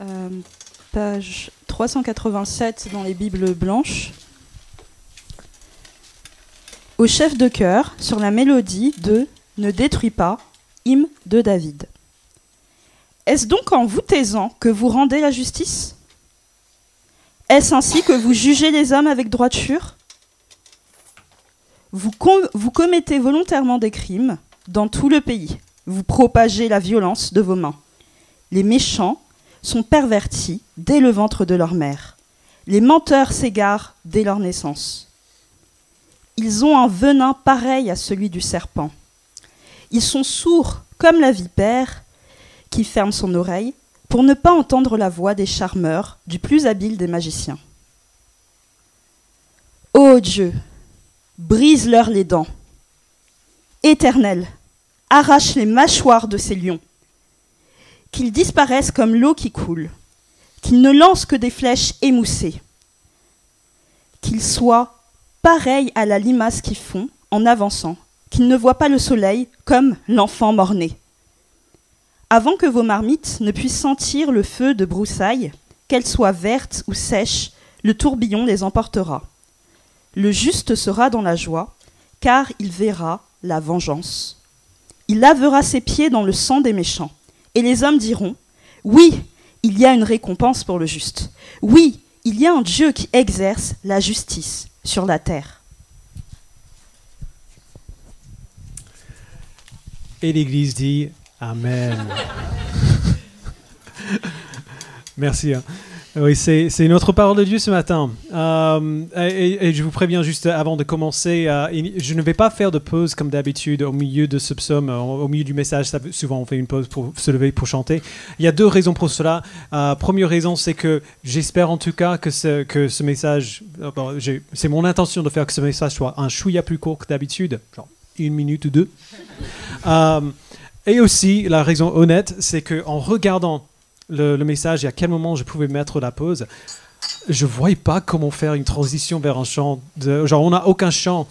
Euh, page 387 dans les Bibles blanches. Au chef de chœur, sur la mélodie de Ne détruis pas, hymne de David. Est-ce donc en vous taisant que vous rendez la justice? Est-ce ainsi que vous jugez les hommes avec droiture? Vous, vous commettez volontairement des crimes dans tout le pays. Vous propagez la violence de vos mains. Les méchants sont pervertis dès le ventre de leur mère. Les menteurs s'égarent dès leur naissance. Ils ont un venin pareil à celui du serpent. Ils sont sourds comme la vipère qui ferme son oreille pour ne pas entendre la voix des charmeurs, du plus habile des magiciens. Ô Dieu, brise-leur les dents. Éternel, arrache les mâchoires de ces lions qu'ils disparaissent comme l'eau qui coule, qu'ils ne lancent que des flèches émoussées, qu'ils soient pareils à la limace qui fond en avançant, qu'ils ne voient pas le soleil comme l'enfant mort-né. Avant que vos marmites ne puissent sentir le feu de broussailles, qu'elles soient vertes ou sèches, le tourbillon les emportera. Le juste sera dans la joie, car il verra la vengeance. Il lavera ses pieds dans le sang des méchants. Et les hommes diront, oui, il y a une récompense pour le juste. Oui, il y a un Dieu qui exerce la justice sur la terre. Et l'Église dit Amen. Merci. Hein. Oui, c'est une autre parole de Dieu ce matin. Euh, et, je vous préviens juste avant de commencer, euh, je ne vais pas faire de pause comme d'habitude au milieu de ce psaume, au, milieu du message. souvent, on fait une pause pour se lever pour chanter. Il y a deux raisons pour cela. Euh, première raison, c'est que j'espère en tout cas que ce, que message, c'est mon intention de faire que ce message soit un chouïa plus court que d'habitude, genre une minute ou deux. et aussi, la raison honnête, c'est qu'en regardant le, message et à quel moment je pouvais mettre la pause, je ne voyais pas comment faire une transition vers un chant. Genre, on n'a aucun chant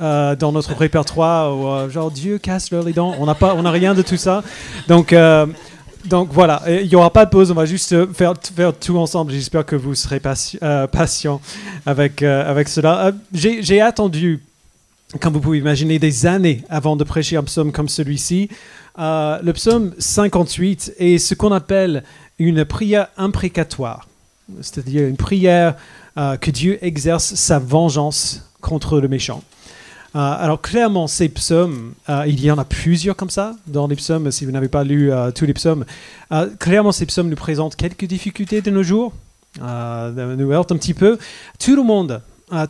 euh, dans notre répertoire, ou, euh, genre Dieu casse les dents. On n'a pas, on rien de tout ça. Donc, euh, donc voilà, il n'y aura pas de pause. On va juste faire, faire tout ensemble. J'espère que vous serez patient avec, avec cela. J'ai attendu, comme vous pouvez imaginer, des années avant de prêcher un psaume comme celui-ci. le psaume 58 est ce qu'on appelle une prière imprécatoire, c'est-à-dire une prière euh, que Dieu exerce sa vengeance contre le méchant. Euh, alors clairement, ces psaumes, euh, il y en a plusieurs comme ça dans les psaumes, si vous n'avez pas lu tous les psaumes. clairement, ces psaumes nous présentent quelques difficultés de nos jours, nous heurtent un petit peu. Tout le monde,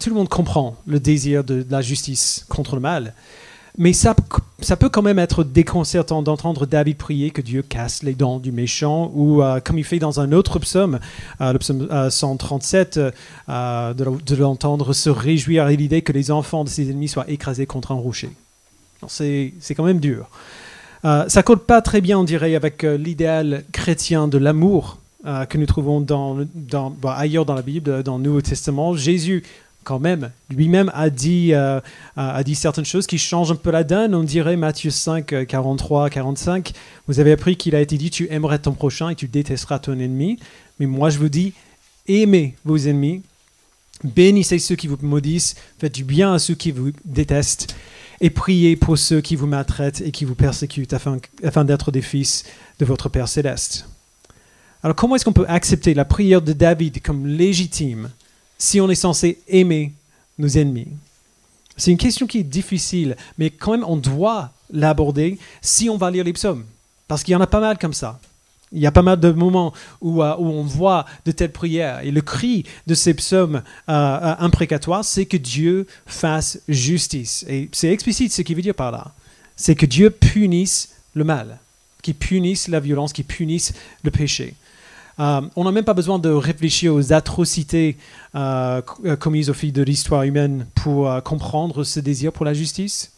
tout le monde comprend le désir de la justice contre le mal. Mais ça, ça peut quand même être déconcertant d'entendre David prier que Dieu casse les dents du méchant, ou euh, comme il fait dans un autre psaume, euh, le psaume 137, euh, de, l'entendre se réjouir à l'idée que les enfants de ses ennemis soient écrasés contre un rocher. C'est quand même dur. ça colle pas très bien, on dirait, avec l'idéal chrétien de l'amour que nous trouvons dans, ailleurs dans la Bible, dans le Nouveau Testament. Jésus quand même, lui-même a dit, euh, a dit certaines choses qui changent un peu la donne. On dirait Matthieu 5, 43, 45. Vous avez appris qu'il a été dit Tu aimerais ton prochain et tu détesteras ton ennemi. Mais moi, je vous dis Aimez vos ennemis, bénissez ceux qui vous maudissent, faites du bien à ceux qui vous détestent, et priez pour ceux qui vous maltraitent et qui vous persécutent afin, afin d'être des fils de votre Père céleste. Alors, comment est-ce qu'on peut accepter la prière de David comme légitime? Si on est censé aimer nos ennemis C'est une question qui est difficile, mais quand même on doit l'aborder si on va lire les psaumes. Parce qu'il y en a pas mal comme ça. Il y a pas mal de moments où, euh, où on voit de telles prières. Et le cri de ces psaumes euh, euh, imprécatoires, c'est que Dieu fasse justice. Et c'est explicite ce qu'il veut dire par là. C'est que Dieu punisse le mal, qu'il punisse la violence, qu'il punisse le péché. Euh, on n'a même pas besoin de réfléchir aux atrocités euh, euh, commises au fil de l'histoire humaine pour comprendre ce désir pour la justice.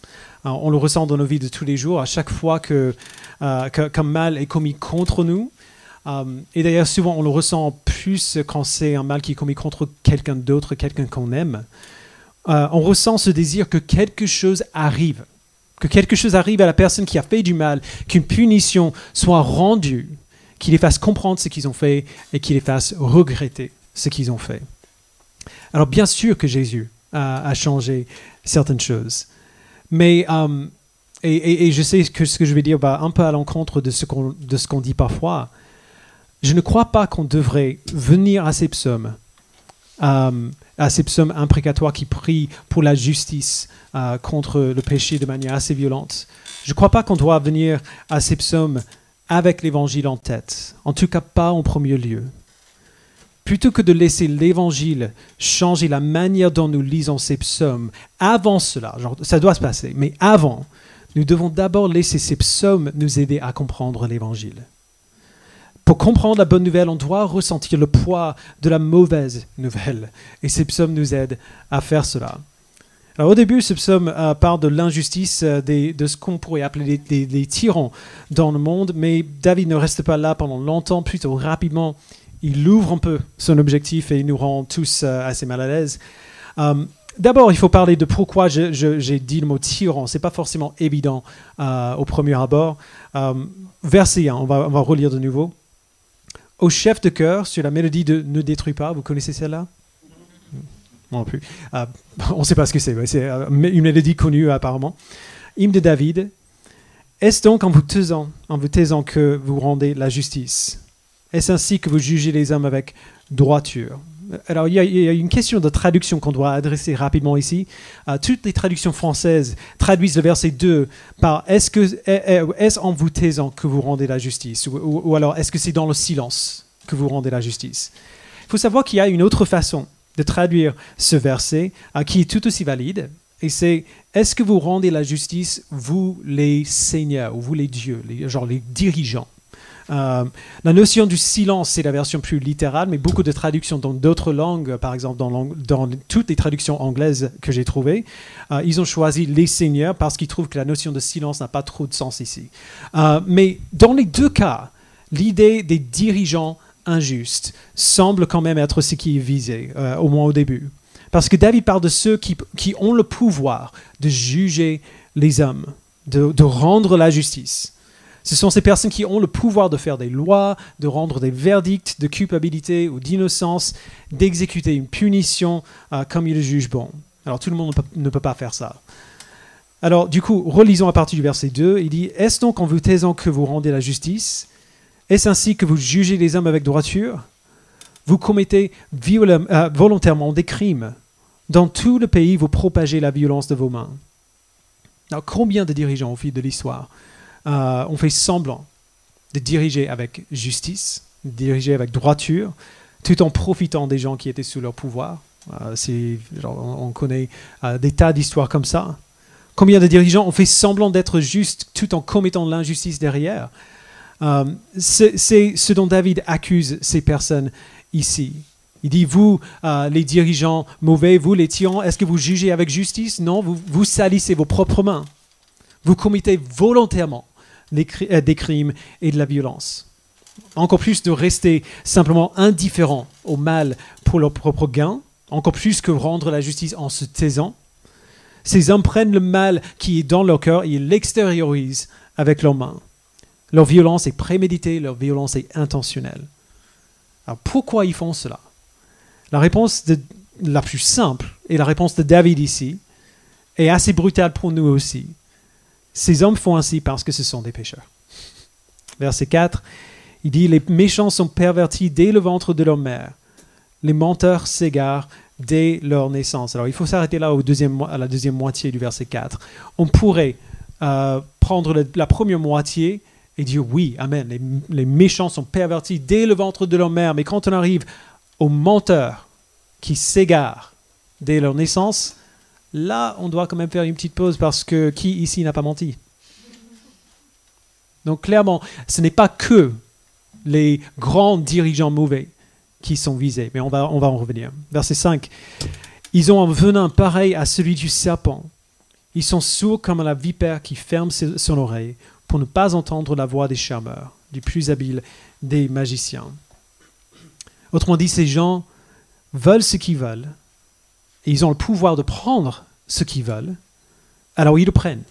on le ressent dans nos vies de tous les jours, à chaque fois que, qu'un mal est commis contre nous. et d'ailleurs, souvent, on le ressent plus quand c'est un mal qui est commis contre quelqu'un d'autre, quelqu'un qu'on aime. on ressent ce désir que quelque chose arrive, que quelque chose arrive à la personne qui a fait du mal, qu'une punition soit rendue qui les fasse comprendre ce qu'ils ont fait et qui les fasse regretter ce qu'ils ont fait. Alors bien sûr que Jésus a, changé certaines choses, mais euh, et, je sais que ce que je vais dire va un peu à l'encontre de ce qu'on dit parfois. Je ne crois pas qu'on devrait venir à ces psaumes, euh, à ces psaumes imprécatoires qui prient pour la justice euh, contre le péché de manière assez violente. Je ne crois pas qu'on doit venir à ces psaumes avec l'évangile en tête, en tout cas pas en premier lieu. Plutôt que de laisser l'évangile changer la manière dont nous lisons ces psaumes, avant cela, ça doit se passer, mais avant, nous devons d'abord laisser ces psaumes nous aider à comprendre l'évangile. Pour comprendre la bonne nouvelle, on doit ressentir le poids de la mauvaise nouvelle, et ces psaumes nous aident à faire cela. Alors, au début, ce psaume euh, parle de l'injustice euh, de ce qu'on pourrait appeler des, tyrans dans le monde, mais David ne reste pas là pendant longtemps, plutôt rapidement il ouvre un peu son objectif et il nous rend tous euh, assez mal à l'aise. D'abord, il faut parler de pourquoi j'ai dit le mot tyran. Ce n'est pas forcément évident au premier abord. verset 1, on va, on va relire de nouveau. Au chef de chœur, sur la mélodie de Ne détruis pas, vous connaissez celle-là? Plus. on ne sait pas ce que c'est. c'est une mélodie connue apparemment. Hymne de David. Est-ce donc en vous taisant, en vous taisant que vous rendez la justice? Est-ce ainsi que vous jugez les hommes avec droiture? Alors, il y, a, une question de traduction qu'on doit adresser rapidement ici. Euh, toutes les traductions françaises traduisent le verset 2 par Est-ce que, est en vous taisant que vous rendez la justice? Ou, alors, est-ce que c'est dans le silence que vous rendez la justice? Il faut savoir qu'il y a une autre façon de traduire ce verset qui est tout aussi valide. Et c'est Est-ce que vous rendez la justice, vous les seigneurs, ou vous les dieux, les, genre les dirigeants? Euh, la notion du silence, c'est la version plus littérale, mais beaucoup de traductions dans d'autres langues, par exemple dans, dans, toutes les traductions anglaises que j'ai trouvées, euh, ils ont choisi les seigneurs parce qu'ils trouvent que la notion de silence n'a pas trop de sens ici. Euh, mais dans les deux cas, l'idée des dirigeants injustes semble quand même être ce qui est visé, au moins au début. Parce que David parle de ceux qui, qui ont le pouvoir de juger les hommes, de, de rendre la justice. Ce sont ces personnes qui ont le pouvoir de faire des lois, de rendre des verdicts de culpabilité ou d'innocence, d'exécuter une punition euh, comme ils le jugent bon. Alors tout le monde ne peut, pas faire ça. Alors du coup, relisons à partir du verset 2, il dit, Est-ce donc en vous taisant que vous rendez la justice? Est-ce ainsi que vous jugez les hommes avec droiture? Vous commettez euh, volontairement des crimes. Dans tout le pays, vous propagez la violence de vos mains. Combien de dirigeants au fil de l'histoire euh, on fait semblant de diriger avec justice, de diriger avec droiture, tout en profitant des gens qui étaient sous leur pouvoir? Euh, on, connaît des tas d'histoires comme ça. Combien de dirigeants ont fait semblant d'être justes tout en commettant l'injustice derrière? C'est ce dont David accuse ces personnes ici. Il dit, vous, les dirigeants mauvais, vous, les tyrans, est-ce que vous jugez avec justice? Non, vous, salissez vos propres mains. Vous commettez volontairement euh, des crimes et de la violence. Encore plus de rester simplement indifférent au mal pour leur propre gain, encore plus que rendre la justice en se taisant. Ces hommes prennent le mal qui est dans leur cœur et l'extériorisent avec leurs mains. Leur violence est préméditée, leur violence est intentionnelle. Alors pourquoi ils font cela? La réponse la plus simple, et la réponse de David ici, est assez brutale pour nous aussi. Ces hommes font ainsi parce que ce sont des pécheurs. Verset 4, il dit, Les méchants sont pervertis dès le ventre de leur mère. Les menteurs s'égarent dès leur naissance. Alors il faut s'arrêter là au deuxième, à la deuxième moitié du verset 4. On pourrait euh, prendre la première moitié et dire oui, amen, les, les, méchants sont pervertis dès le ventre de leur mère. Mais quand on arrive aux menteurs qui s'égarent dès leur naissance, Là, on doit quand même faire une petite pause parce que qui ici n'a pas menti? Donc clairement, ce n'est pas que les grands dirigeants mauvais qui sont visés, mais on va, on va en revenir. Verset 5. Ils ont un venin pareil à celui du serpent. Ils sont sourds comme la vipère qui ferme son oreille pour ne pas entendre la voix des charmeurs, du plus habile des magiciens. Autrement dit, ces gens veulent ce qu'ils veulent, et ils ont le pouvoir de prendre ce qu'ils veulent, alors ils le prennent.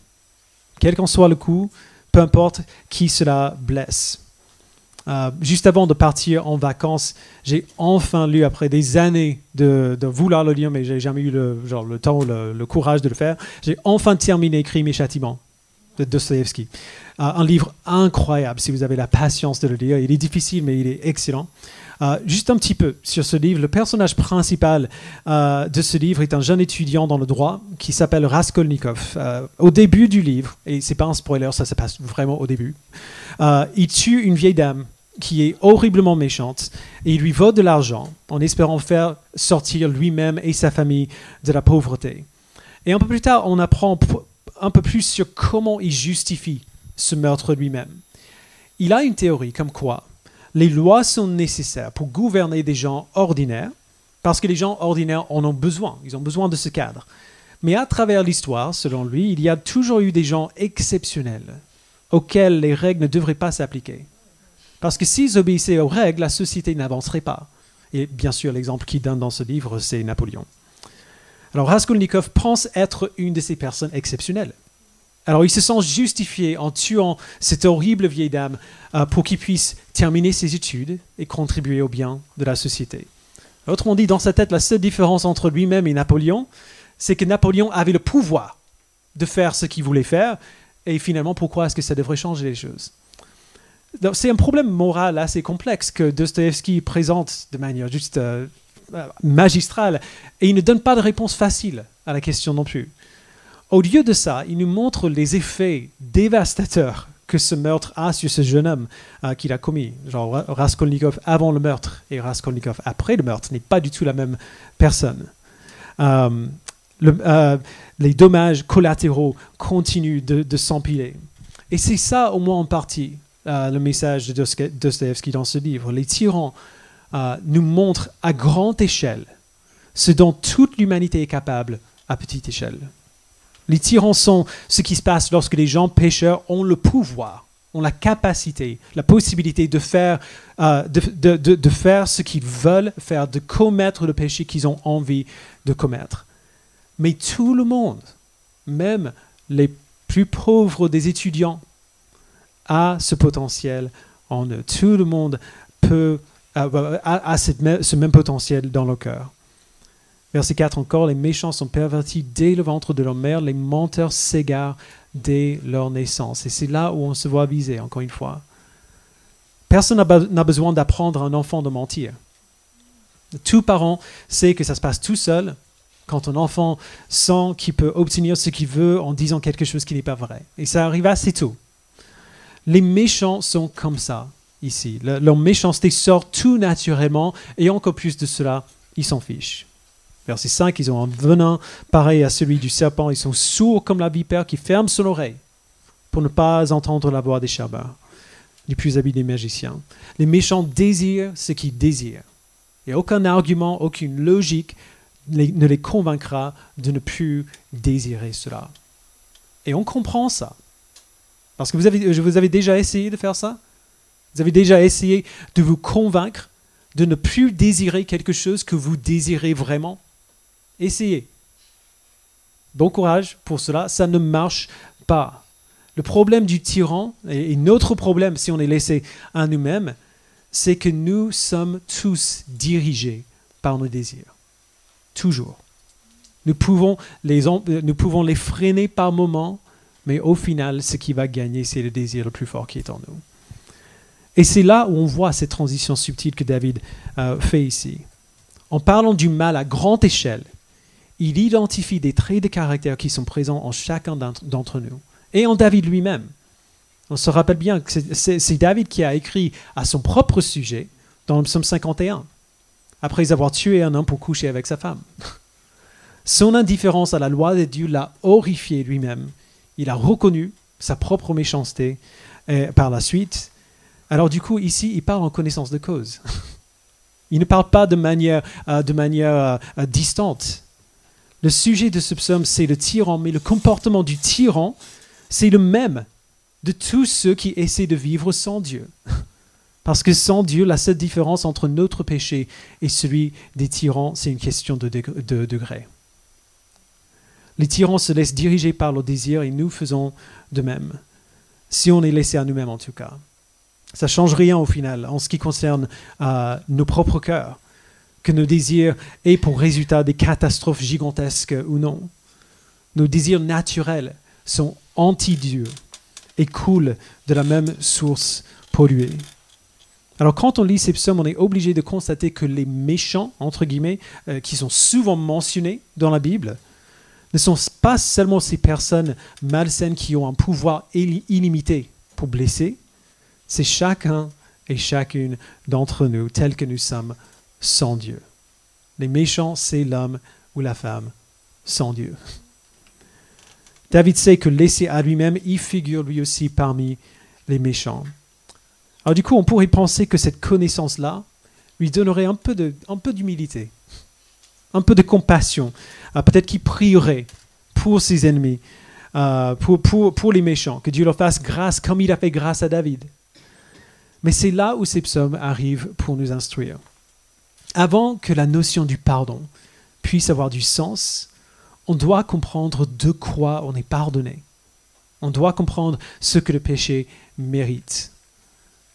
Quel qu'en soit le coup, peu importe qui cela blesse. Euh, juste avant de partir en vacances, j'ai enfin lu, après des années de, vouloir le lire, mais j'ai jamais eu le, temps, le, le courage de le faire, j'ai enfin terminé Crime et Châtiment de Dostoevsky. Euh, un livre incroyable si vous avez la patience de le lire. Il est difficile, mais il est excellent. Euh, juste un petit peu sur ce livre. Le personnage principal euh, de ce livre est un jeune étudiant dans le droit qui s'appelle Raskolnikov. au début du livre, et c'est pas un spoiler, ça se passe vraiment au début, il tue une vieille dame qui est horriblement méchante et il lui vole de l'argent en espérant faire sortir lui-même et sa famille de la pauvreté. Et un peu plus tard, on apprend un peu plus sur comment il justifie ce meurtre lui-même. Il a une théorie comme quoi les lois sont nécessaires pour gouverner des gens ordinaires, parce que les gens ordinaires en ont besoin, ils ont besoin de ce cadre. Mais à travers l'histoire, selon lui, il y a toujours eu des gens exceptionnels auxquels les règles ne devraient pas s'appliquer. Parce que s'ils obéissaient aux règles, la société n'avancerait pas. Et bien sûr, l'exemple qu'il donne dans ce livre, c'est Napoléon. Alors Raskolnikov pense être une de ces personnes exceptionnelles. Alors il se sent justifié en tuant cette horrible vieille dame euh, pour qu'il puisse terminer ses études et contribuer au bien de la société. Autrement dit, dans sa tête, la seule différence entre lui-même et Napoléon, c'est que Napoléon avait le pouvoir de faire ce qu'il voulait faire, et finalement, pourquoi est-ce que ça devrait changer les choses? C'est un problème moral assez complexe que Dostoevsky présente de manière juste euh, euh, magistrale, et il ne donne pas de réponse facile à la question non plus. Au lieu de ça, il nous montre les effets dévastateurs que ce meurtre a sur ce jeune homme euh, qu'il a commis. Genre Raskolnikov avant le meurtre et Raskolnikov après le meurtre n'est pas du tout la même personne. Euh, euh, les dommages collatéraux continuent de, s'empiler. Et c'est ça, au moins en partie, le message de Dostoevsky dans ce livre. Les tyrans nous montrent à grande échelle ce dont toute l'humanité est capable à petite échelle. Les tyrans sont ce qui se passe lorsque les gens pécheurs ont le pouvoir, ont la capacité, la possibilité de faire, euh, de, faire ce qu'ils veulent faire, de commettre le péché qu'ils ont envie de commettre. Mais tout le monde, même les plus pauvres des étudiants, a ce potentiel en eux. Tout le monde peut, a, ce même potentiel dans le cœur. Verset 4 encore, les méchants sont pervertis dès le ventre de leur mère, les menteurs s'égarent dès leur naissance. Et c'est là où on se voit visé, encore une fois. Personne n'a besoin d'apprendre à un enfant de mentir. Tout parent sait que ça se passe tout seul quand un enfant sent qu'il peut obtenir ce qu'il veut en disant quelque chose qui n'est pas vrai. Et ça arrive assez tôt. Les méchants sont comme ça ici. leur méchanceté sort tout naturellement et encore plus de cela, ils s'en fichent. Verset 5, ils ont un venin pareil à celui du serpent. Ils sont sourds comme la vipère qui ferme son oreille pour ne pas entendre la voix des charbeurs, les plus habiles des magiciens. Les méchants désirent ce qu'ils désirent. Et aucun argument, aucune logique ne les convaincra de ne plus désirer cela. Et on comprend ça. Parce que vous avez, vous avez déjà essayé de faire ça? Vous avez déjà essayé de vous convaincre de ne plus désirer quelque chose que vous désirez vraiment? Essayez. Bon courage pour cela, ça ne marche pas. Le problème du tyran, et notre problème si on est laissé à nous-mêmes, c'est que nous sommes tous dirigés par nos désirs. Toujours. Nous pouvons les, nous pouvons les freiner par moments, mais au final, ce qui va gagner, c'est le désir le plus fort qui est en nous. Et c'est là où on voit cette transition subtile que David euh, fait ici. En parlant du mal à grande échelle, il identifie des traits de caractère qui sont présents en chacun d'entre nous et en David lui-même. On se rappelle bien que c'est David qui a écrit à son propre sujet dans le psaume 51, après avoir tué un homme pour coucher avec sa femme. Son indifférence à la loi de Dieu l'a horrifié lui-même. Il a reconnu sa propre méchanceté et par la suite. Alors du coup, ici, il parle en connaissance de cause. Il ne parle pas de manière, euh, manière euh, distante. Le sujet de ce psaume, c'est le tyran, mais le comportement du tyran, c'est le même de tous ceux qui essaient de vivre sans Dieu. Parce que sans Dieu, la seule différence entre notre péché et celui des tyrans, c'est une question de, degré. Les tyrans se laissent diriger par leurs désirs et nous faisons de même, si on est laissé à nous-mêmes en tout cas. Ça change rien au final en ce qui concerne euh, nos propres cœurs, que nos désirs aient pour résultat des catastrophes gigantesques ou non. Nos désirs naturels sont anti-Dieu et coulent de la même source polluée. Alors quand on lit ces psaumes, on est obligé de constater que les méchants, entre guillemets, euh, qui sont souvent mentionnés dans la Bible, ne sont pas seulement ces personnes malsaines qui ont un pouvoir illimité pour blesser, c'est chacun et chacune d'entre nous, tels que nous sommes, sans Dieu. Les méchants, c'est l'homme ou la femme sans Dieu. David sait que laissé à lui-même, il figure lui aussi parmi les méchants. Alors du coup, on pourrait penser que cette connaissance-là lui donnerait un peu, d'humilité, un peu de compassion. Euh, peut-être qu'il prierait pour ses ennemis, euh, pour, pour les méchants, que Dieu leur fasse grâce comme il a fait grâce à David. Mais c'est là où ces psaumes arrivent pour nous instruire. Avant que la notion du pardon puisse avoir du sens, on doit comprendre de quoi on est pardonné. On doit comprendre ce que le péché mérite.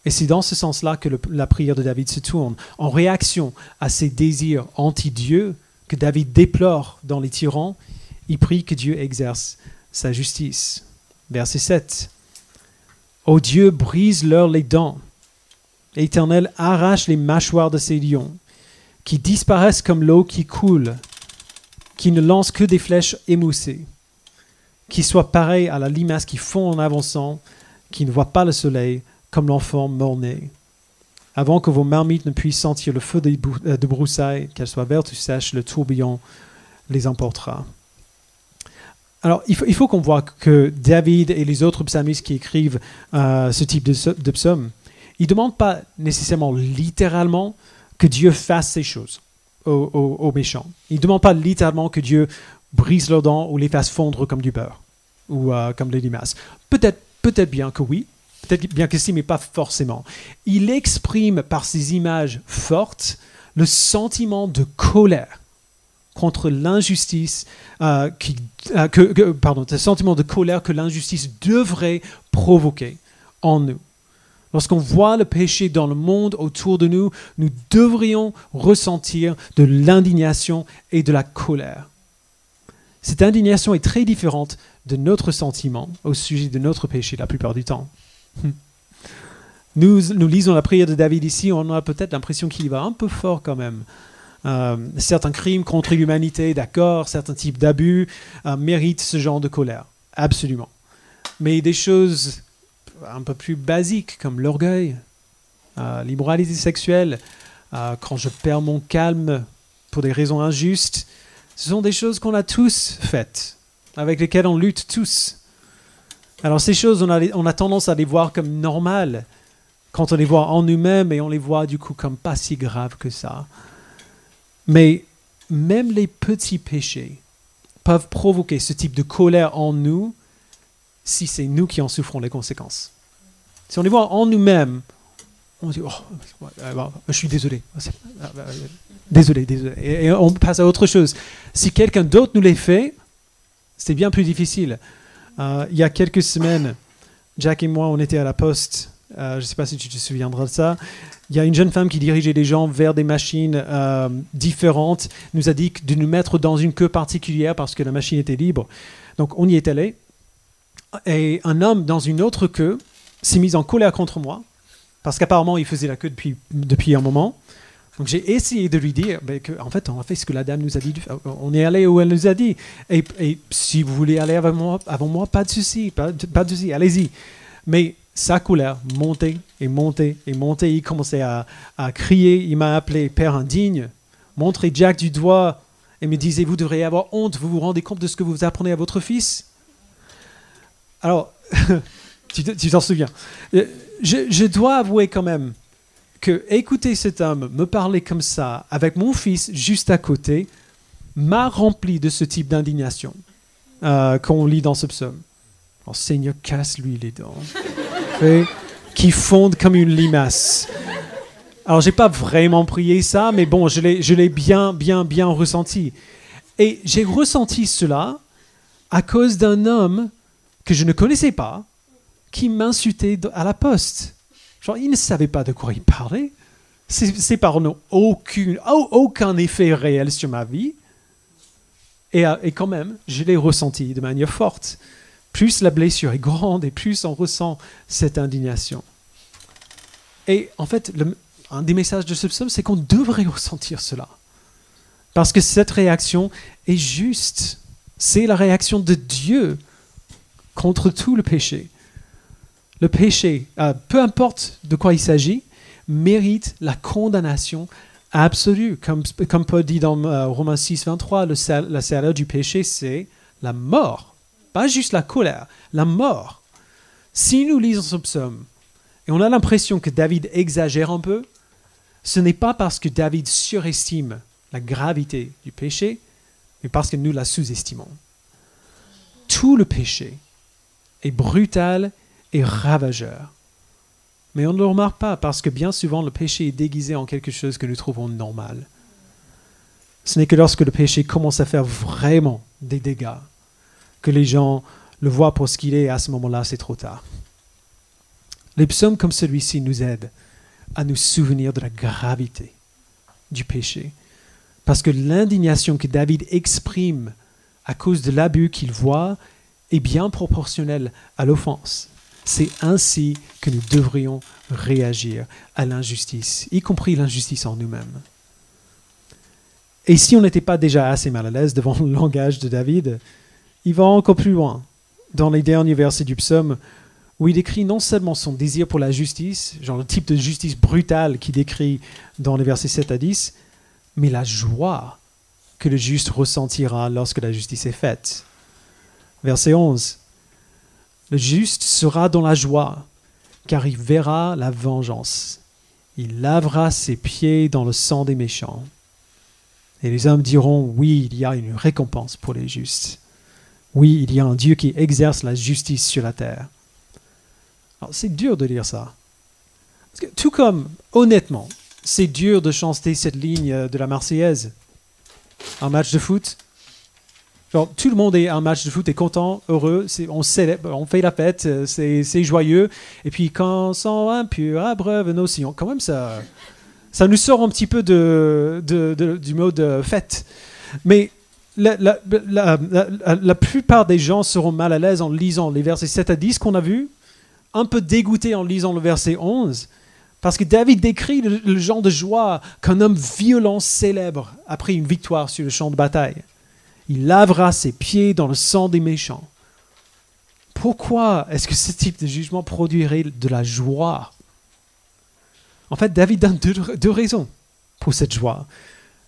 Et c'est dans ce sens-là que la prière de David se tourne, en réaction à ces désirs anti-Dieu que David déplore dans les tyrans, il prie que Dieu exerce sa justice. Verset 7. Ô Dieu, brise-leur les dents. Éternel, arrache les mâchoires de ces lions, qui disparaissent comme l'eau qui coule, qui ne lancent que des flèches émoussées, qui soient pareils à la limace qui fond en avançant, qui ne voit pas le soleil, comme l'enfant mort-né. Avant que vos marmites ne puissent sentir le feu euh, de broussailles, qu'elles soient vertes ou sèches, le tourbillon les emportera. Alors, il faut, qu'on voit que David et les autres psalmistes qui écrivent euh, ce type de, de psaume, ils ne demandent pas nécessairement littéralement que Dieu fasse ces choses aux, méchants. Ils ne demandent pas littéralement que Dieu brise leurs dents ou les fasse fondre comme du beurre ou euh, comme des limaces. Peut-être peut bien que oui, peut-être bien que si, mais pas forcément. Il exprime par ces images fortes le sentiment de colère contre l'injustice, euh, euh, que, pardon, le sentiment de colère que l'injustice devrait provoquer en nous. Lorsqu'on voit le péché dans le monde autour de nous, nous devrions ressentir de l'indignation et de la colère. Cette indignation est très différente de notre sentiment au sujet de notre péché la plupart du temps. Nous, lisons la prière de David ici, on a peut-être l'impression qu'il va un peu fort quand même. Euh, certains crimes contre l'humanité, d'accord, certains types d'abus euh, méritent ce genre de colère, absolument. Mais des choses un peu plus basiques comme l'orgueil, euh, l'immoralité sexuelle, euh, quand je perds mon calme pour des raisons injustes, ce sont des choses qu'on a tous faites, avec lesquelles on lutte tous. Alors ces choses, on a, on a tendance à les voir comme normales quand on les voit en nous-mêmes et on les voit du coup comme pas si graves que ça. Mais même les petits péchés peuvent provoquer ce type de colère en nous si c'est nous qui en souffrons les conséquences. Si on les voit en nous-mêmes, on dit oh, je suis désolé. Désolé, désolé. Et on passe à autre chose. Si quelqu'un d'autre nous les fait, c'est bien plus difficile. Euh, il y a quelques semaines, Jack et moi, on était à la poste. Euh, je ne sais pas si tu te souviendras de ça. Il y a une jeune femme qui dirigeait les gens vers des machines euh, différentes, nous a dit de nous mettre dans une queue particulière parce que la machine était libre. Donc on y est allé. Et un homme dans une autre queue s'est mis en colère contre moi parce qu'apparemment il faisait la queue depuis, depuis un moment. Donc j'ai essayé de lui dire qu'en en fait on a fait ce que la dame nous a dit, on est allé où elle nous a dit. Et, si vous voulez aller avant moi, avant moi pas de souci, pas, de souci, allez-y. Mais sa colère montait et montait et montait. Il commençait à, à crier, il m'a appelé père indigne, montrait Jack du doigt et me disait vous devriez avoir honte, vous vous rendez compte de ce que vous apprenez à votre fils? Alors, tu t'en souviens. Euh, je, je dois avouer quand même que écouter cet homme me parler comme ça, avec mon fils juste à côté, m'a rempli de ce type d'indignation euh, qu'on lit dans ce psaume. Oh, Seigneur, casse-lui les dents. qui fondent comme une limace. Alors, j'ai pas vraiment prié ça, mais bon, je l'ai bien, bien, bien ressenti. Et j'ai ressenti cela à cause d'un homme que je ne connaissais pas, qui m'insultait à la poste. Genre, il ne savait pas de quoi il parlait. Ces paroles n'ont aucun, effet réel sur ma vie. Et, euh, et quand même, je l'ai ressenti de manière forte. Plus la blessure est grande et plus on ressent cette indignation. Et en fait, un des messages de ce psaume, c'est qu'on devrait ressentir cela. Parce que cette réaction est juste. C'est la réaction de Dieu contre tout le péché. Le péché, euh, peu importe de quoi il s'agit, mérite la condamnation absolue. Comme, comme Paul dit dans euh, Romains 6, 23, le la salaire du péché, c'est la mort. Pas juste la colère, la mort. Si nous lisons ce psaume et on a l'impression que David exagère un peu, ce n'est pas parce que David surestime la gravité du péché, mais parce que nous la sous-estimons. Tout le péché est brutal et ravageur. Mais on ne le remarque pas parce que bien souvent le péché est déguisé en quelque chose que nous trouvons normal. Ce n'est que lorsque le péché commence à faire vraiment des dégâts que les gens le voient pour ce qu'il est et à ce moment-là c'est trop tard. Les psaumes comme celui-ci nous aident à nous souvenir de la gravité du péché. Parce que l'indignation que David exprime à cause de l'abus qu'il voit est bien proportionnelle à l'offense. C'est ainsi que nous devrions réagir à l'injustice, y compris l'injustice en nous-mêmes. Et si on n'était pas déjà assez mal à l'aise devant le langage de David, il va encore plus loin. Dans les derniers versets du psaume, où il décrit non seulement son désir pour la justice, genre le type de justice brutale qu'il décrit dans les versets 7 à 10, mais la joie que le juste ressentira lorsque la justice est faite. Verset 11. Le juste sera dans la joie, car il verra la vengeance. Il lavera ses pieds dans le sang des méchants. Et les hommes diront, oui, il y a une récompense pour les justes. Oui, il y a un Dieu qui exerce la justice sur la terre c'est dur de dire ça. tout comme, honnêtement, c'est dur de chanter cette ligne de la Marseillaise. Un match de foot. Tout le monde est un match de foot est content, heureux, on célèbre, on fait la fête, euh, c'est joyeux. Et puis quand sans impur abreuve nos sillons, quand même ça, ça nous sort un petit peu de, du mode fête. Mais la, plupart des gens seront mal à l'aise en lisant les versets 7 à 10 qu'on a vus, un peu dégoûté en lisant le verset 11, parce que David décrit le, genre de joie qu'un homme violent célèbre après une victoire sur le champ de bataille. Il lavera ses pieds dans le sang des méchants. Pourquoi est-ce que ce type de jugement produirait de la joie? En fait, David donne deux raisons pour cette joie.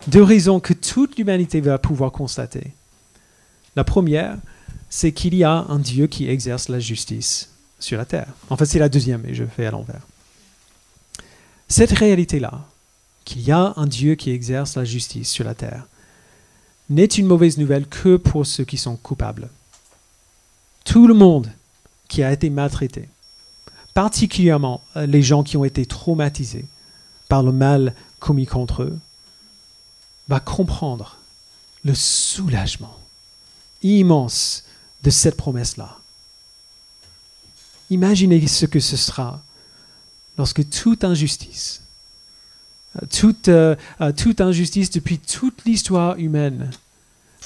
Deux raisons que toute l'humanité va pouvoir constater. La première, c'est qu'il y a un Dieu qui exerce la justice sur la terre. En fait, c'est la deuxième, et je fais à l'envers. Cette réalité-là, qu'il y a un Dieu qui exerce la justice sur la terre, n'est une mauvaise nouvelle que pour ceux qui sont coupables. Tout le monde qui a été maltraité, particulièrement euh, les gens qui ont été traumatisés par le mal commis contre eux, va comprendre le soulagement immense de cette promesse-là. Imaginez ce que ce sera lorsque toute injustice, toute, euh, euh, toute injustice depuis toute l'histoire humaine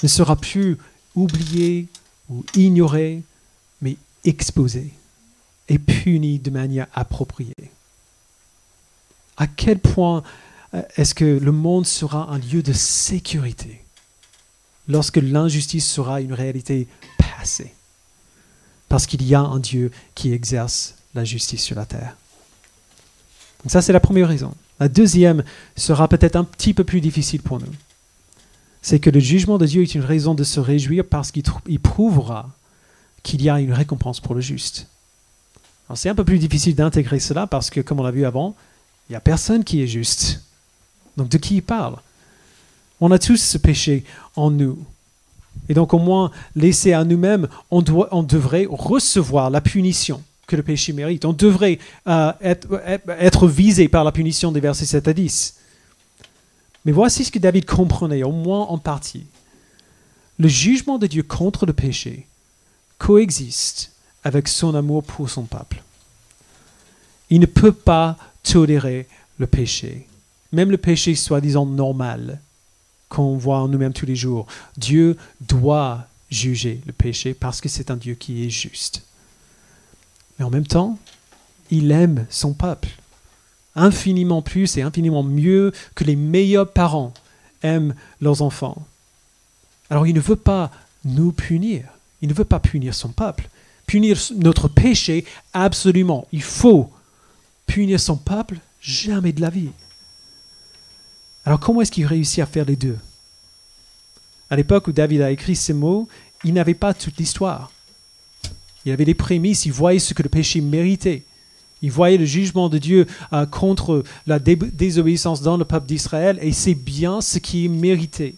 ne sera plus oubliée ou ignorée, mais exposée et punie de manière appropriée. À quel point euh, est-ce que le monde sera un lieu de sécurité lorsque l'injustice sera une réalité passée? Parce qu'il y a un Dieu qui exerce la justice sur la terre. Donc ça, c'est la première raison. La deuxième sera peut-être un petit peu plus difficile pour nous. C'est que le jugement de Dieu est une raison de se réjouir parce qu'il prouvera qu'il y a une récompense pour le juste. c'est un peu plus difficile d'intégrer cela parce que, comme on l'a vu avant, il n'y a personne qui est juste. Donc de qui il parle? On a tous ce péché en nous. Et donc au moins, laissé à nous-mêmes, on, on devrait recevoir la punition que le péché mérite. On devrait euh, être, être, visé par la punition des versets 7 à 10. Mais voici ce que David comprenait, au moins en partie. Le jugement de Dieu contre le péché coexiste avec son amour pour son peuple. Il ne peut pas tolérer le péché, même le péché soi-disant normal qu'on voit en nous-mêmes tous les jours. Dieu doit juger le péché parce que c'est un Dieu qui est juste. Mais en même temps, il aime son peuple infiniment plus et infiniment mieux que les meilleurs parents aiment leurs enfants. Alors il ne veut pas nous punir. Il ne veut pas punir son peuple. Punir notre péché, absolument. Il faut punir son peuple, jamais de la vie. Alors comment est-ce qu'il réussit à faire les deux? À l'époque où David a écrit ces mots, il n'avait pas toute l'histoire. Il avait les prémices, il voyait ce que le péché méritait. Il voyait le jugement de Dieu euh, contre la désobéissance dans le peuple d'Israël et c'est bien ce qui méritait.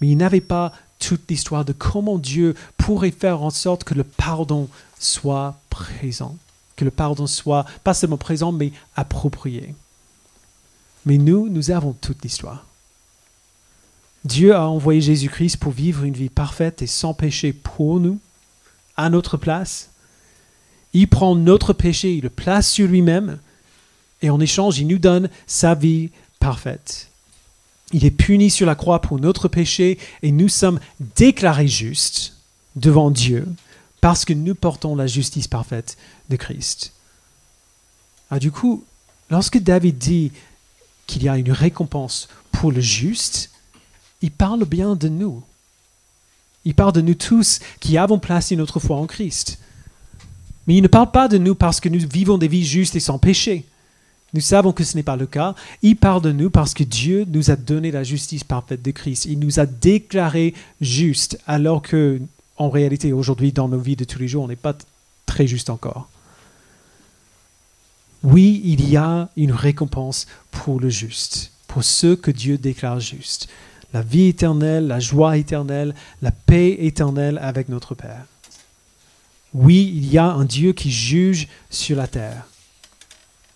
Mais il n'avait pas toute l'histoire de comment Dieu pourrait faire en sorte que le pardon soit présent, que le pardon soit pas seulement présent, mais approprié. Mais nous, nous avons toute l'histoire. Dieu a envoyé Jésus-Christ pour vivre une vie parfaite et sans péché pour nous, à notre place. Il prend notre péché, il le place sur lui-même, et en échange, il nous donne sa vie parfaite. Il est puni sur la croix pour notre péché et nous sommes déclarés justes devant Dieu parce que nous portons la justice parfaite de Christ. Ah, du coup, lorsque David dit qu'il y a une récompense pour le juste, il parle bien de nous. Il parle de nous tous qui avons placé notre foi en Christ. Mais il ne parle pas de nous parce que nous vivons des vies justes et sans péché. Nous savons que ce n'est pas le cas. Il parle de nous parce que Dieu nous a donné la justice parfaite de Christ. Il nous a déclarés justes, alors que, en réalité, aujourd'hui, dans nos vies de tous les jours, on n'est pas très juste encore. Oui, il y a une récompense pour le juste, pour ceux que Dieu déclare justes. La vie éternelle, la joie éternelle, la paix éternelle avec notre Père. Oui, il y a un Dieu qui juge sur la terre.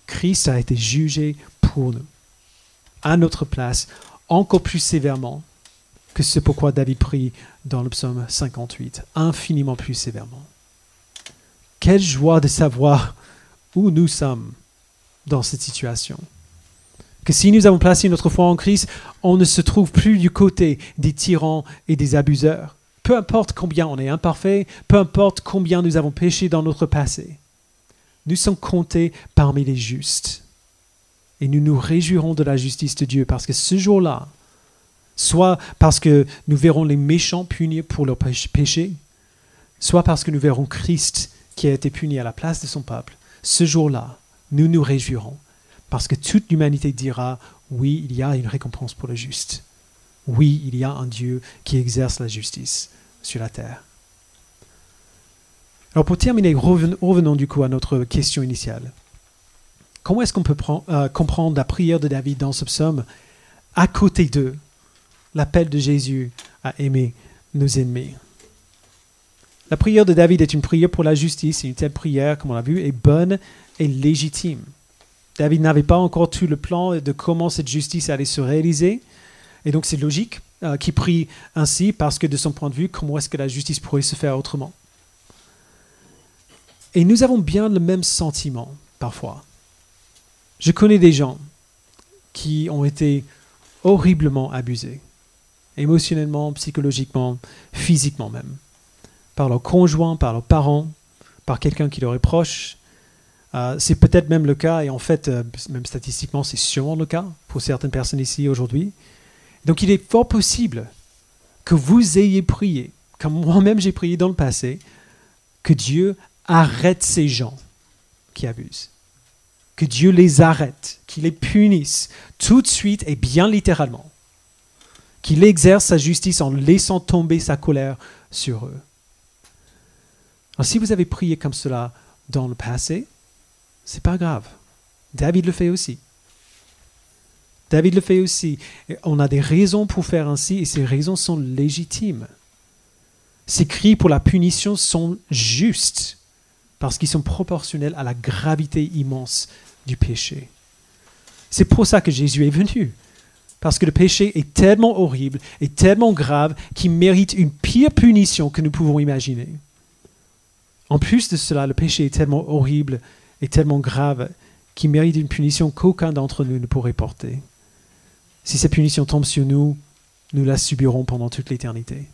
Christ a été jugé pour nous, à notre place, encore plus sévèrement que ce pourquoi David prie dans le psaume 58, infiniment plus sévèrement. Quelle joie de savoir où nous sommes dans cette situation. Que si nous avons placé notre foi en Christ, on ne se trouve plus du côté des tyrans et des abuseurs. Peu importe combien on est imparfait, peu importe combien nous avons péché dans notre passé nous sommes comptés parmi les justes. Et nous nous réjouirons de la justice de Dieu parce que ce jour-là, soit parce que nous verrons les méchants punis pour leurs péchés, soit parce que nous verrons Christ qui a été puni à la place de son peuple, ce jour-là, nous nous réjouirons parce que toute l'humanité dira oui, il y a une récompense pour le juste. Oui, il y a un Dieu qui exerce la justice sur la terre. Alors pour terminer, revenons du coup à notre question initiale. Comment est-ce qu'on peut euh, comprendre la prière de David dans ce psaume à côté de l'appel de Jésus à aimer nos ennemis? La prière de David est une prière pour la justice et une telle prière, comme on l'a vu, est bonne et légitime. David n'avait pas encore tout le plan de comment cette justice allait se réaliser. Et donc c'est logique euh, qu'il prie ainsi parce que de son point de vue, comment est-ce que la justice pourrait se faire autrement? Et nous avons bien le même sentiment parfois. Je connais des gens qui ont été horriblement abusés, émotionnellement, psychologiquement, physiquement même, par leurs conjoints, par leurs parents, par quelqu'un qui leur est proche. Euh, c'est peut-être même le cas, et en fait, euh, même statistiquement, c'est sûrement le cas pour certaines personnes ici aujourd'hui. Donc il est fort possible que vous ayez prié, comme moi-même j'ai prié dans le passé, que Dieu arrête ces gens qui abusent. Que Dieu les arrête, qu'il les punisse tout de suite et bien littéralement. Qu'il exerce sa justice en laissant tomber sa colère sur eux. Alors, si vous avez prié comme cela dans le passé, c'est pas grave. David le fait aussi. David le fait aussi. on a des raisons pour faire ainsi et ces raisons sont légitimes. Ces cris pour la punition sont justes parce qu'ils sont proportionnels à la gravité immense du péché. C'est pour ça que Jésus est venu. Parce que le péché est tellement horrible et tellement grave qu'il mérite une pire punition que nous pouvons imaginer. En plus de cela, le péché est tellement horrible est tellement grave qu'il mérite une punition qu'aucun d'entre nous ne pourrait porter. Si cette punition tombe sur nous, nous la subirons pendant toute l'éternité.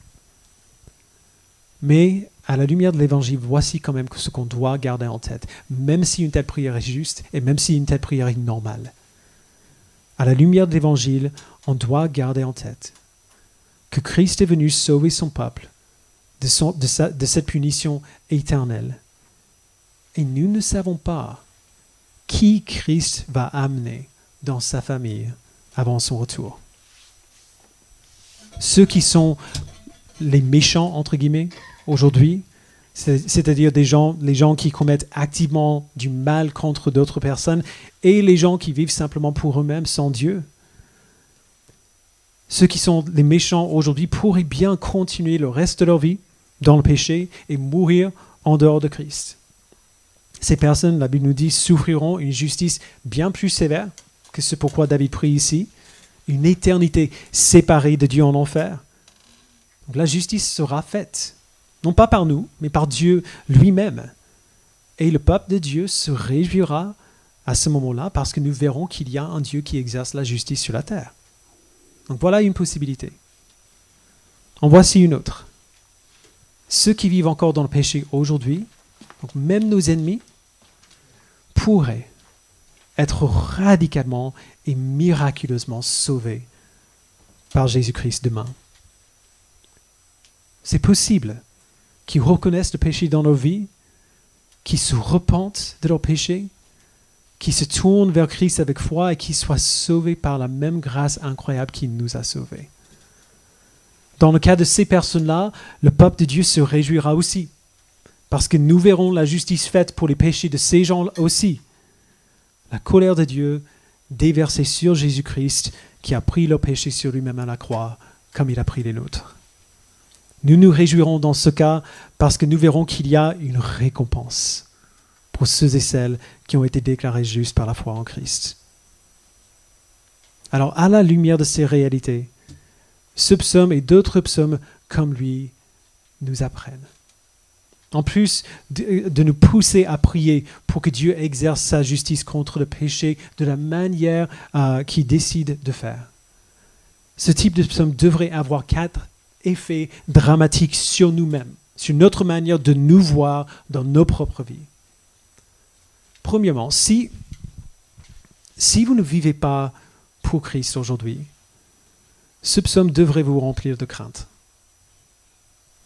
Mais à la lumière de l'Évangile, voici quand même ce qu'on doit garder en tête, même si une telle prière est juste et même si une telle prière est normale. À la lumière de l'Évangile, on doit garder en tête que Christ est venu sauver son peuple de, de cette punition éternelle. Et nous ne savons pas qui Christ va amener dans sa famille avant son retour. Ceux qui sont les méchants, entre guillemets, aujourd'hui, c'est-à-dire les gens qui commettent activement du mal contre d'autres personnes et les gens qui vivent simplement pour eux-mêmes sans Dieu. Ceux qui sont les méchants aujourd'hui pourraient bien continuer le reste de leur vie dans le péché et mourir en dehors de Christ. Ces personnes, la Bible nous dit, souffriront une justice bien plus sévère que ce pourquoi David prie ici, une éternité séparée de Dieu en enfer. Donc la justice sera faite, non pas par nous, mais par Dieu lui-même. Et le peuple de Dieu se réjouira à ce moment-là parce que nous verrons qu'il y a un Dieu qui exerce la justice sur la terre. Donc voilà une possibilité. En voici une autre. Ceux qui vivent encore dans le péché aujourd'hui, donc même nos ennemis, pourraient être radicalement et miraculeusement sauvés par Jésus-Christ demain. C'est possible qu'ils reconnaissent le péché dans nos vies, qu'ils se repentent de leur péché, qu'ils se tournent vers Christ avec foi et qu'ils soient sauvés par la même grâce incroyable qui nous a sauvés. Dans le cas de ces personnes-là, le peuple de Dieu se réjouira aussi, parce que nous verrons la justice faite pour les péchés de ces gens aussi. La colère de Dieu déversée sur Jésus-Christ, qui a pris leurs péchés sur lui-même à la croix, comme il a pris les nôtres. Nous nous réjouirons dans ce cas parce que nous verrons qu'il y a une récompense pour ceux et celles qui ont été déclarés justes par la foi en Christ. Alors, à la lumière de ces réalités, ce psaume et d'autres psaumes comme lui nous apprennent. En plus de, nous pousser à prier pour que Dieu exerce sa justice contre le péché de la manière euh, qu'il décide de faire. Ce type de psaume devrait avoir quatre effets dramatiques sur nous-mêmes, sur notre manière de nous voir dans nos propres vies. Premièrement, si, si vous ne vivez pas pour Christ aujourd'hui, ce psaume devrait vous remplir de crainte.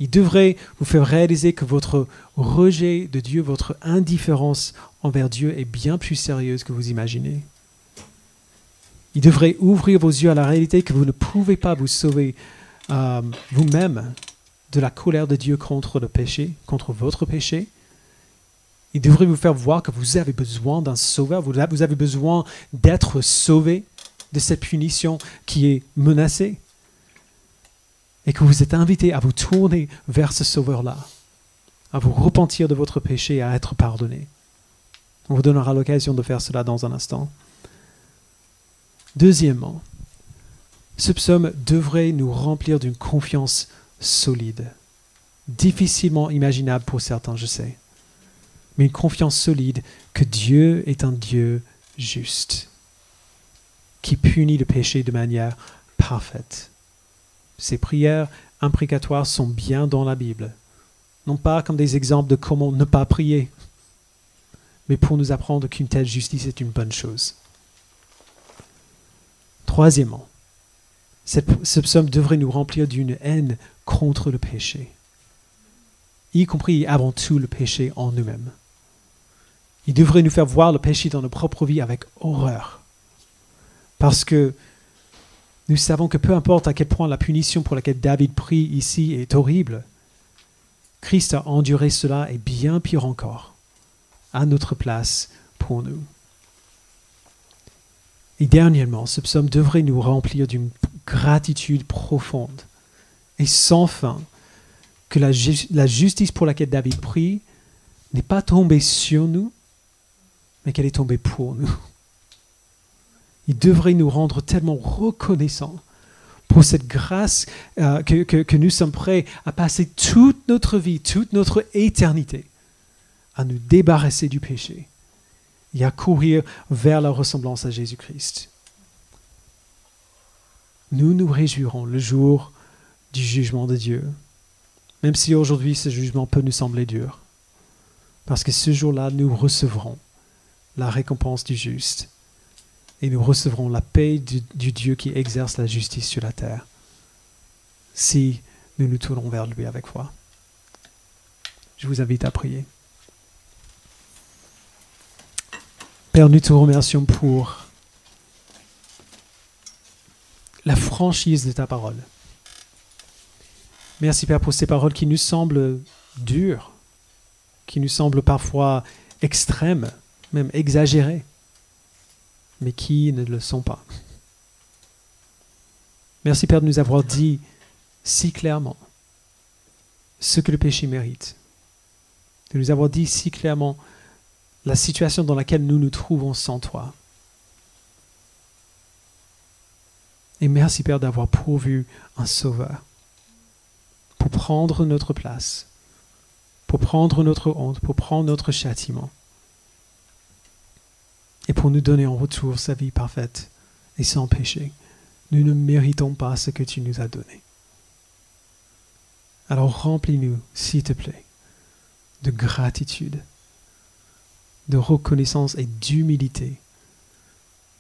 Il devrait vous faire réaliser que votre rejet de Dieu, votre indifférence envers Dieu est bien plus sérieuse que vous imaginez. Il devrait ouvrir vos yeux à la réalité que vous ne pouvez pas vous sauver euh, vous-même de la colère de Dieu contre le péché, contre votre péché, il devrait vous faire voir que vous avez besoin d'un sauveur, vous avez besoin d'être sauvé de cette punition qui est menacée. Et que vous êtes invité à vous tourner vers ce sauveur-là, à vous repentir de votre péché et à être pardonné. On vous donnera l'occasion de faire cela dans un instant. Deuxièmement, ce psaume devrait nous remplir d'une confiance solide, difficilement imaginable pour certains, je sais mais une confiance solide que Dieu est un Dieu juste, qui punit le péché de manière parfaite. Ces prières imprécatoires sont bien dans la Bible, non pas comme des exemples de comment ne pas prier, mais pour nous apprendre qu'une telle justice est une bonne chose. Troisièmement, ce psaume devrait nous remplir d'une haine contre le péché, y compris avant tout le péché en nous-mêmes. Il devrait nous faire voir le péché dans nos propres vies avec horreur. Parce que nous savons que peu importe à quel point la punition pour laquelle David prie ici est horrible, Christ a enduré cela et bien pire encore, à notre place pour nous. Et dernièrement, ce psaume devrait nous remplir d'une gratitude profonde et sans fin que la, justice pour laquelle David prie n'est pas tombée sur nous, mais qu'elle est tombée pour nous. Il devrait nous rendre tellement reconnaissants pour cette grâce euh, que, que, nous sommes prêts à passer toute notre vie, toute notre éternité à nous débarrasser du péché et à courir vers la ressemblance à Jésus-Christ. Nous nous réjouirons le jour du jugement de Dieu, même si aujourd'hui ce jugement peut nous sembler dur, parce que ce jour-là, nous recevrons la récompense du juste et nous recevrons la paix du, Dieu qui exerce la justice sur la terre, si nous nous tournons vers lui avec foi. Je vous invite à prier. Père, nous te remercions pour la franchise de ta parole. Merci Père pour ces paroles qui nous semblent dures, qui nous semblent parfois extrêmes, même exagérées, mais qui ne le sont pas. Merci Père de nous avoir dit si clairement ce que le péché mérite, de nous avoir dit si clairement la situation dans laquelle nous nous trouvons sans toi. Et merci Père d'avoir pourvu un sauveur pour prendre notre place, pour prendre notre honte, pour prendre notre châtiment et pour nous donner en retour sa vie parfaite et sans péché. Nous ne méritons pas ce que tu nous as donné. Alors remplis-nous, s'il te plaît, de gratitude de reconnaissance et d'humilité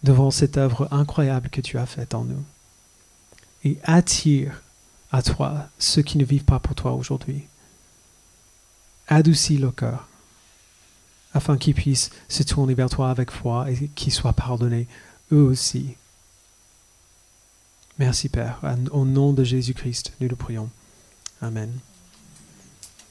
devant cette œuvre incroyable que tu as faite en nous. Et attire à toi ceux qui ne vivent pas pour toi aujourd'hui. Adoucis le cœur afin qu'ils puissent se tourner vers toi avec foi et qu'ils soient pardonnés eux aussi. Merci Père. Au nom de Jésus-Christ, nous le prions. Amen.